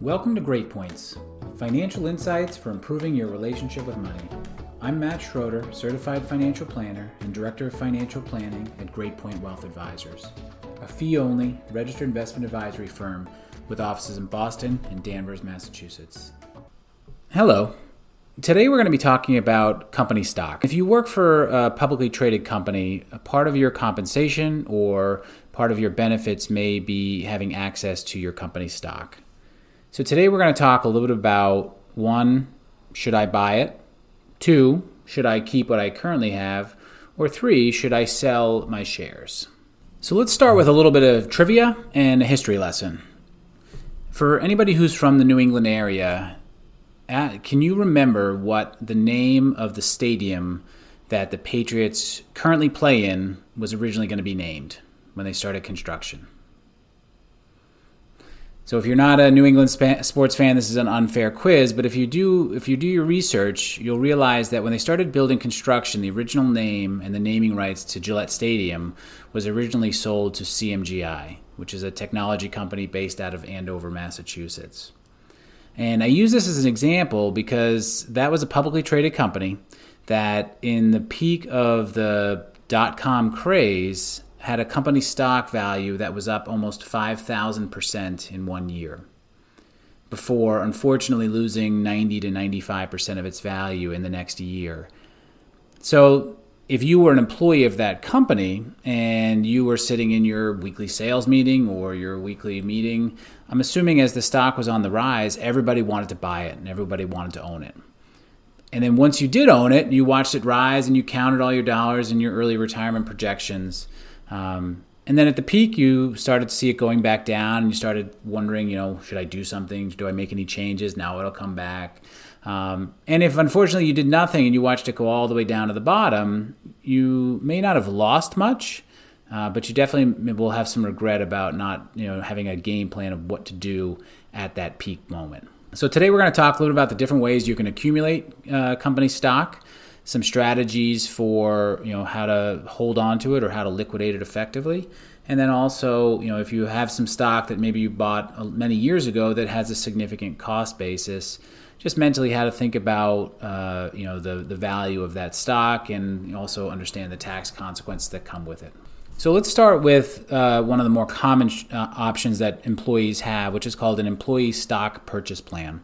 Welcome to Great Points, financial insights for improving your relationship with money. I'm Matt Schroeder, certified financial planner and director of financial planning at Great Point Wealth Advisors, a fee only registered investment advisory firm with offices in Boston and Danvers, Massachusetts. Hello. Today we're going to be talking about company stock. If you work for a publicly traded company, a part of your compensation or part of your benefits may be having access to your company stock. So today we're going to talk a little bit about one, should I buy it? Two, should I keep what I currently have? Or three, should I sell my shares? So let's start with a little bit of trivia and a history lesson. For anybody who's from the New England area, uh, can you remember what the name of the stadium that the Patriots currently play in was originally going to be named when they started construction? So if you're not a New England sports fan, this is an unfair quiz. But if you do, if you do your research, you'll realize that when they started building construction, the original name and the naming rights to Gillette Stadium was originally sold to CMGI, which is a technology company based out of Andover, Massachusetts. And I use this as an example because that was a publicly traded company that, in the peak of the dot com craze, had a company stock value that was up almost 5,000% in one year before unfortunately losing 90 to 95% of its value in the next year. So, if you were an employee of that company and you were sitting in your weekly sales meeting or your weekly meeting, I'm assuming as the stock was on the rise, everybody wanted to buy it and everybody wanted to own it. And then once you did own it, you watched it rise and you counted all your dollars and your early retirement projections um, and then at the peak, you started to see it going back down, and you started wondering, you know, should I do something? Do I make any changes? Now it'll come back. Um, and if unfortunately you did nothing and you watched it go all the way down to the bottom, you may not have lost much, uh, but you definitely will have some regret about not, you know, having a game plan of what to do at that peak moment. So today we're going to talk a little about the different ways you can accumulate uh, company stock some strategies for you know how to hold on to it or how to liquidate it effectively. And then also you know if you have some stock that maybe you bought uh, many years ago that has a significant cost basis just mentally how to think about uh, you know the, the value of that stock and also understand the tax consequences that come with it. So let's start with uh, one of the more common uh, options that employees have which is called an employee stock purchase plan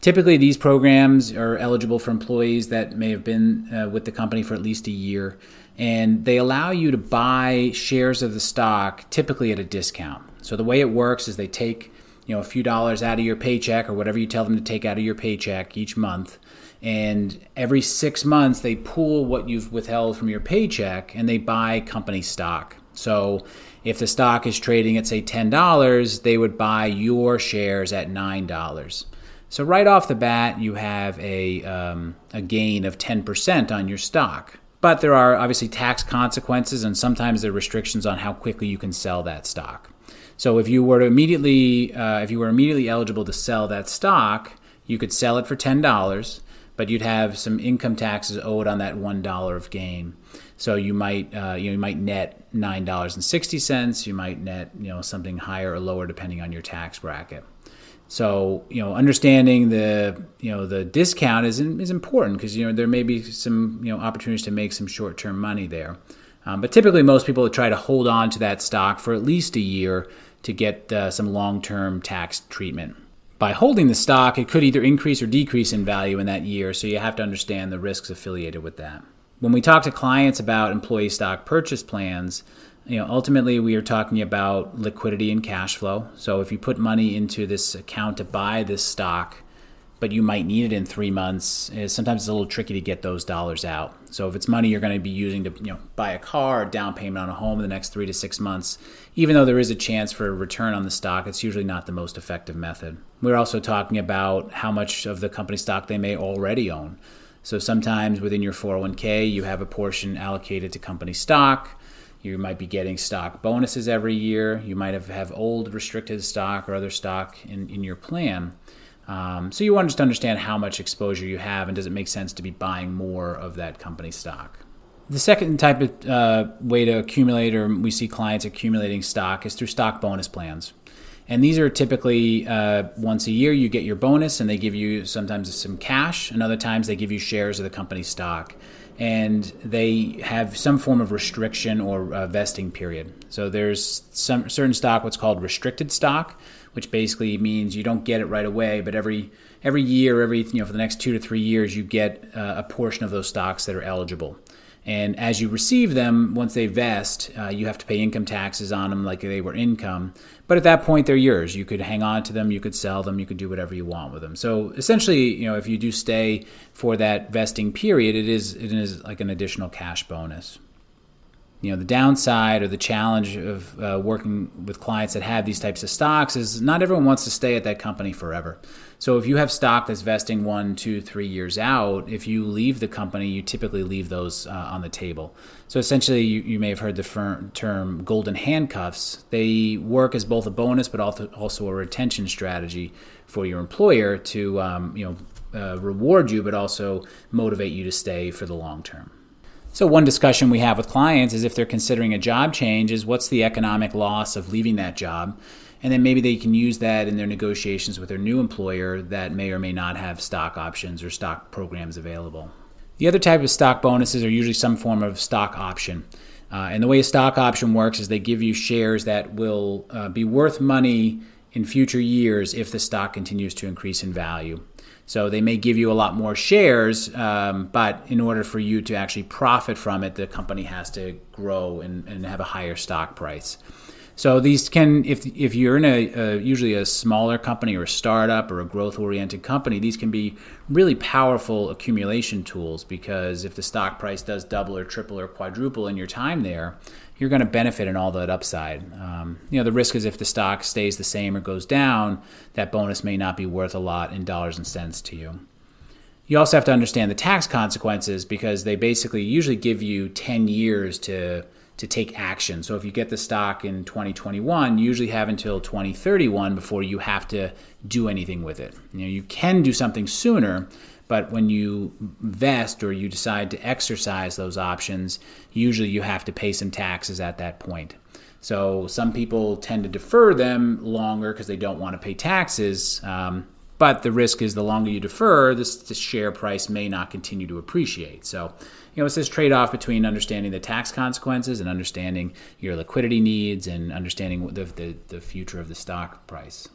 Typically, these programs are eligible for employees that may have been uh, with the company for at least a year, and they allow you to buy shares of the stock typically at a discount. So the way it works is they take you know a few dollars out of your paycheck or whatever you tell them to take out of your paycheck each month, and every six months they pool what you've withheld from your paycheck and they buy company stock. So if the stock is trading at say ten dollars, they would buy your shares at nine dollars. So right off the bat, you have a, um, a gain of 10% on your stock. But there are obviously tax consequences, and sometimes there are restrictions on how quickly you can sell that stock. So if you were to immediately, uh, if you were immediately eligible to sell that stock, you could sell it for ten dollars, but you'd have some income taxes owed on that one dollar of gain. So you might, uh, you know, you might net nine dollars and sixty cents. You might net, you know, something higher or lower depending on your tax bracket. So you know, understanding the you know the discount is is important because you know there may be some you know opportunities to make some short term money there. Um, but typically, most people try to hold on to that stock for at least a year to get uh, some long term tax treatment. By holding the stock, it could either increase or decrease in value in that year, so you have to understand the risks affiliated with that. When we talk to clients about employee stock purchase plans, you know, ultimately we are talking about liquidity and cash flow. So if you put money into this account to buy this stock, but you might need it in three months, eh, sometimes it's a little tricky to get those dollars out. So if it's money you're going to be using to, you know, buy a car or down payment on a home in the next three to six months, even though there is a chance for a return on the stock, it's usually not the most effective method. We're also talking about how much of the company stock they may already own. So sometimes within your 401k, you have a portion allocated to company stock you might be getting stock bonuses every year. You might have, have old restricted stock or other stock in, in your plan. Um, so you want to just understand how much exposure you have and does it make sense to be buying more of that company stock. The second type of uh, way to accumulate, or we see clients accumulating stock, is through stock bonus plans. And these are typically uh, once a year you get your bonus, and they give you sometimes some cash, and other times they give you shares of the company stock. And they have some form of restriction or uh, vesting period. So there's some certain stock, what's called restricted stock, which basically means you don't get it right away, but every every year, every you know for the next two to three years, you get uh, a portion of those stocks that are eligible. And as you receive them, once they vest, uh, you have to pay income taxes on them like they were income. But at that point, they're yours. You could hang on to them, you could sell them, you could do whatever you want with them. So essentially, you know, if you do stay for that vesting period, it is it is like an additional cash bonus you know the downside or the challenge of uh, working with clients that have these types of stocks is not everyone wants to stay at that company forever. So if you have stock that's vesting one two three years out if you leave the company you typically leave those uh, on the table. So essentially you, you may have heard the term golden handcuffs. They work as both a bonus but also, also a retention strategy for your employer to um, you know uh, reward you but also motivate you to stay for the long term so, one discussion we have with clients is if they're considering a job change, is what's the economic loss of leaving that job? And then maybe they can use that in their negotiations with their new employer that may or may not have stock options or stock programs available. The other type of stock bonuses are usually some form of stock option. Uh, and the way a stock option works is they give you shares that will uh, be worth money in future years if the stock continues to increase in value. So they may give you a lot more shares, um, but in order for you to actually profit from it, the company has to grow and, and have a higher stock price. So these can, if if you're in a, a, usually a smaller company or a startup or a growth oriented company, these can be really powerful accumulation tools because if the stock price does double or triple or quadruple in your time there, you're going to benefit in all that upside. Um, you know, the risk is if the stock stays the same or goes down, that bonus may not be worth a lot in dollars and cents to you. You also have to understand the tax consequences because they basically usually give you 10 years to to take action. So if you get the stock in 2021, you usually have until 2031 before you have to do anything with it. You know, you can do something sooner, but when you vest or you decide to exercise those options, usually you have to pay some taxes at that point. So some people tend to defer them longer because they don't want to pay taxes. Um, but the risk is the longer you defer, this, the share price may not continue to appreciate. So, you know, it's this trade off between understanding the tax consequences and understanding your liquidity needs and understanding the, the, the future of the stock price.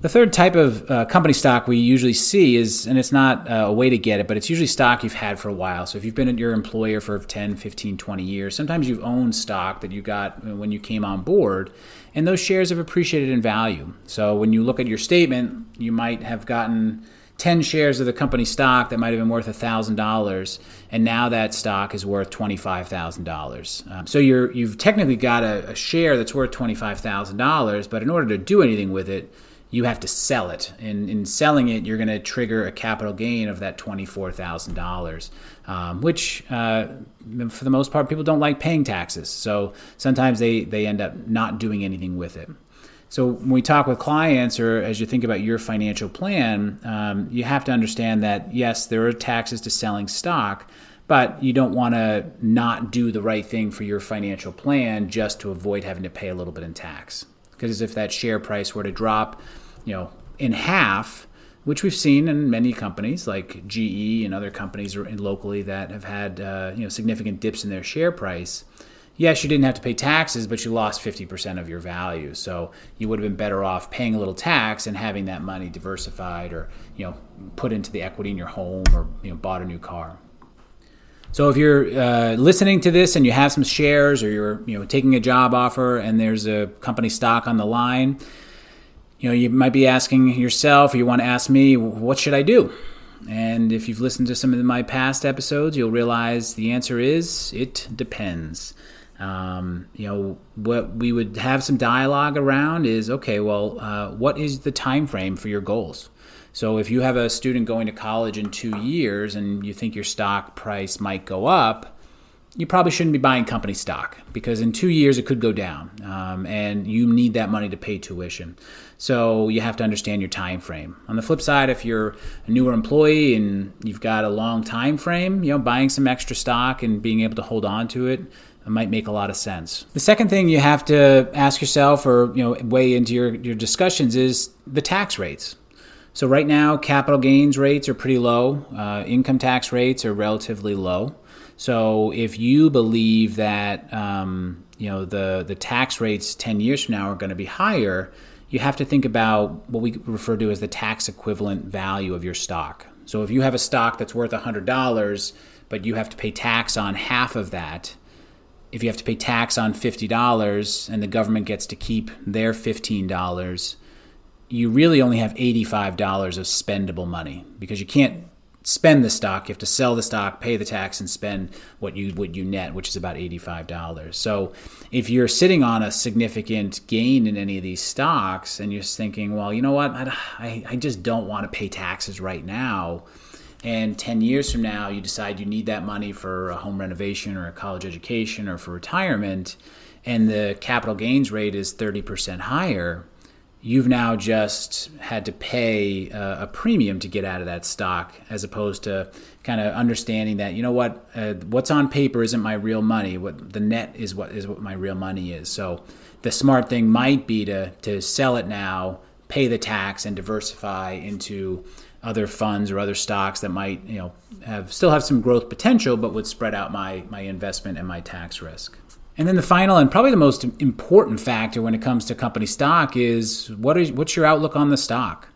The third type of uh, company stock we usually see is, and it's not uh, a way to get it, but it's usually stock you've had for a while. So if you've been at your employer for 10, 15, 20 years, sometimes you've owned stock that you got when you came on board, and those shares have appreciated in value. So when you look at your statement, you might have gotten 10 shares of the company stock that might have been worth $1,000, and now that stock is worth $25,000. Um, so you're, you've technically got a, a share that's worth $25,000, but in order to do anything with it, you have to sell it. And in selling it, you're going to trigger a capital gain of that $24,000, um, which uh, for the most part, people don't like paying taxes. So sometimes they, they end up not doing anything with it. So when we talk with clients, or as you think about your financial plan, um, you have to understand that yes, there are taxes to selling stock, but you don't want to not do the right thing for your financial plan just to avoid having to pay a little bit in tax. Because if that share price were to drop you know, in half, which we've seen in many companies like GE and other companies locally that have had uh, you know significant dips in their share price. Yes, you didn't have to pay taxes, but you lost 50% of your value. So you would have been better off paying a little tax and having that money diversified or you know put into the equity in your home or you know bought a new car. So if you're uh, listening to this and you have some shares or you're you know taking a job offer and there's a company stock on the line, you know, you might be asking yourself, or you want to ask me, what should I do? And if you've listened to some of my past episodes, you'll realize the answer is it depends. Um, you know, what we would have some dialogue around is okay. Well, uh, what is the time frame for your goals? So if you have a student going to college in two years and you think your stock price might go up, you probably shouldn't be buying company stock because in two years it could go down, um, and you need that money to pay tuition. So you have to understand your time frame. On the flip side, if you're a newer employee and you've got a long time frame, you know, buying some extra stock and being able to hold on to it might make a lot of sense. The second thing you have to ask yourself or you know weigh into your, your discussions is the tax rates. So right now, capital gains rates are pretty low. Uh, income tax rates are relatively low. So if you believe that um, you know the the tax rates ten years from now are going to be higher, you have to think about what we refer to as the tax equivalent value of your stock. So if you have a stock that's worth hundred dollars, but you have to pay tax on half of that, if you have to pay tax on fifty dollars and the government gets to keep their fifteen dollars, you really only have eighty five dollars of spendable money because you can't spend the stock. You have to sell the stock, pay the tax, and spend what you what you net, which is about eighty five dollars. So, if you're sitting on a significant gain in any of these stocks, and you're thinking, well, you know what, I, I just don't want to pay taxes right now. And 10 years from now, you decide you need that money for a home renovation or a college education or for retirement, and the capital gains rate is 30% higher you've now just had to pay a, a, premium to get out of that stock as opposed to kind of understanding that you know what uh, what's on paper isn't my real money. What the net is what is what my real money is. So the smart thing might be to to sell it now pay the tax and diversify into other funds or other stocks that might you know have still have some growth potential but would spread out my my investment and my tax risk and then the final and probably the most important factor when it comes to company stock is what is what's your outlook on the stock?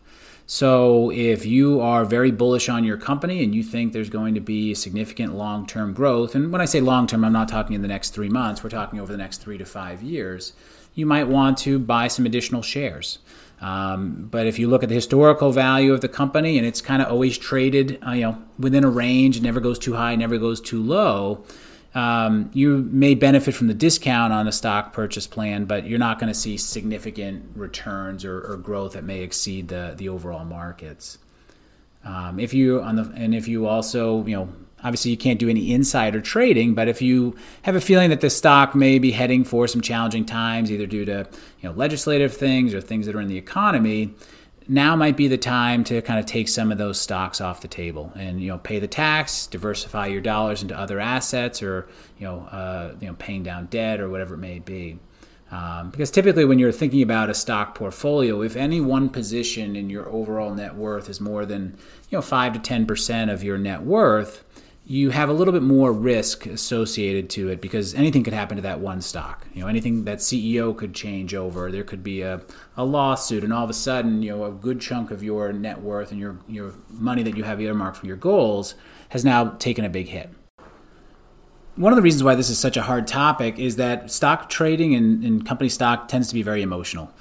So if you are very bullish on your company and you think there's going to be significant long-term growth, and when I say long-term, I'm not talking in the next 3 months, we're talking over the next 3 to 5 years, you might want to buy some additional shares. Um, but if you look at the historical value of the company and it's kind of always traded, uh, you know, within a range, it never goes too high, never goes too low um, you may benefit from the discount on a stock purchase plan, but you're not going to see significant returns or, or, growth that may exceed the, the overall markets. Um, if you on the and if you also you know obviously you can't do any insider trading, but if you have a feeling that the stock may be heading for some challenging times, either due to you know legislative things or things that are in the economy, now might be the time to kind of take some of those stocks off the table and you know pay the tax, diversify your dollars into other assets, or you know uh, you know paying down debt or whatever it may be. Um, because typically, when you're thinking about a stock portfolio, if any one position in your overall net worth is more than you know five to ten percent of your net worth, you have a little bit more risk associated to it because anything could happen to that one stock. You know, anything that CEO could change over. There could be a, a lawsuit, and all of a sudden, you know, a good chunk of your net worth and your your money that you have earmarked for your goals has now taken a big hit. One of the reasons why this is such a hard topic is that stock trading and, and company stock tends to be very emotional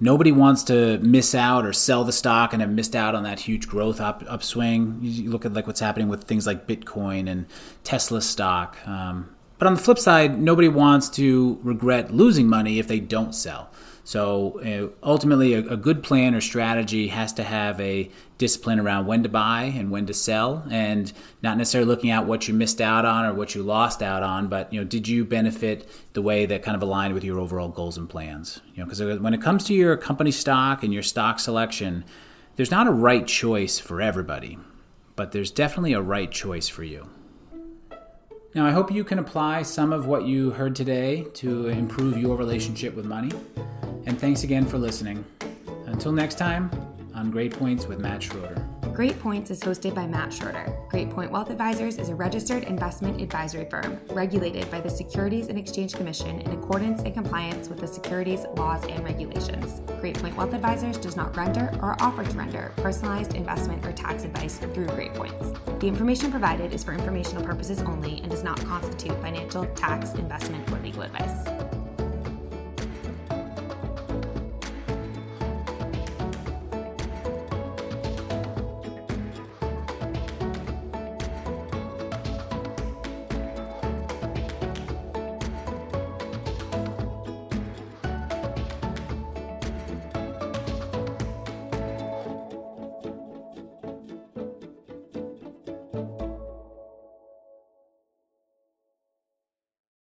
nobody wants to miss out or sell the stock and have missed out on that huge growth up, upswing. You look at like what's happening with things like Bitcoin and Tesla stock. Um, but on the flip side, nobody wants to regret losing money if they don't sell. So uh, ultimately, a, a, good plan or strategy has to have a discipline around when to buy and when to sell, and not necessarily looking at what you missed out on or what you lost out on, but you know, did you benefit the way that kind of aligned with your overall goals and plans? You know, because when it comes to your company stock and your stock selection, there's not a right choice for everybody, but there's definitely a right choice for you. Now, I hope you can apply some of what you heard today to improve your relationship with money. And thanks again for listening. Until next time, on Great Points with Matt Schroeder. Great Points is hosted by Matt Schroeder. Great Point Wealth Advisors is a registered investment advisory firm regulated by the Securities and Exchange Commission in accordance and compliance with the securities laws and regulations. Great Point Wealth Advisors does not render or offer to render personalized investment or tax advice through Great Points. The information provided is for informational purposes only and does not constitute financial, tax, investment, or legal advice.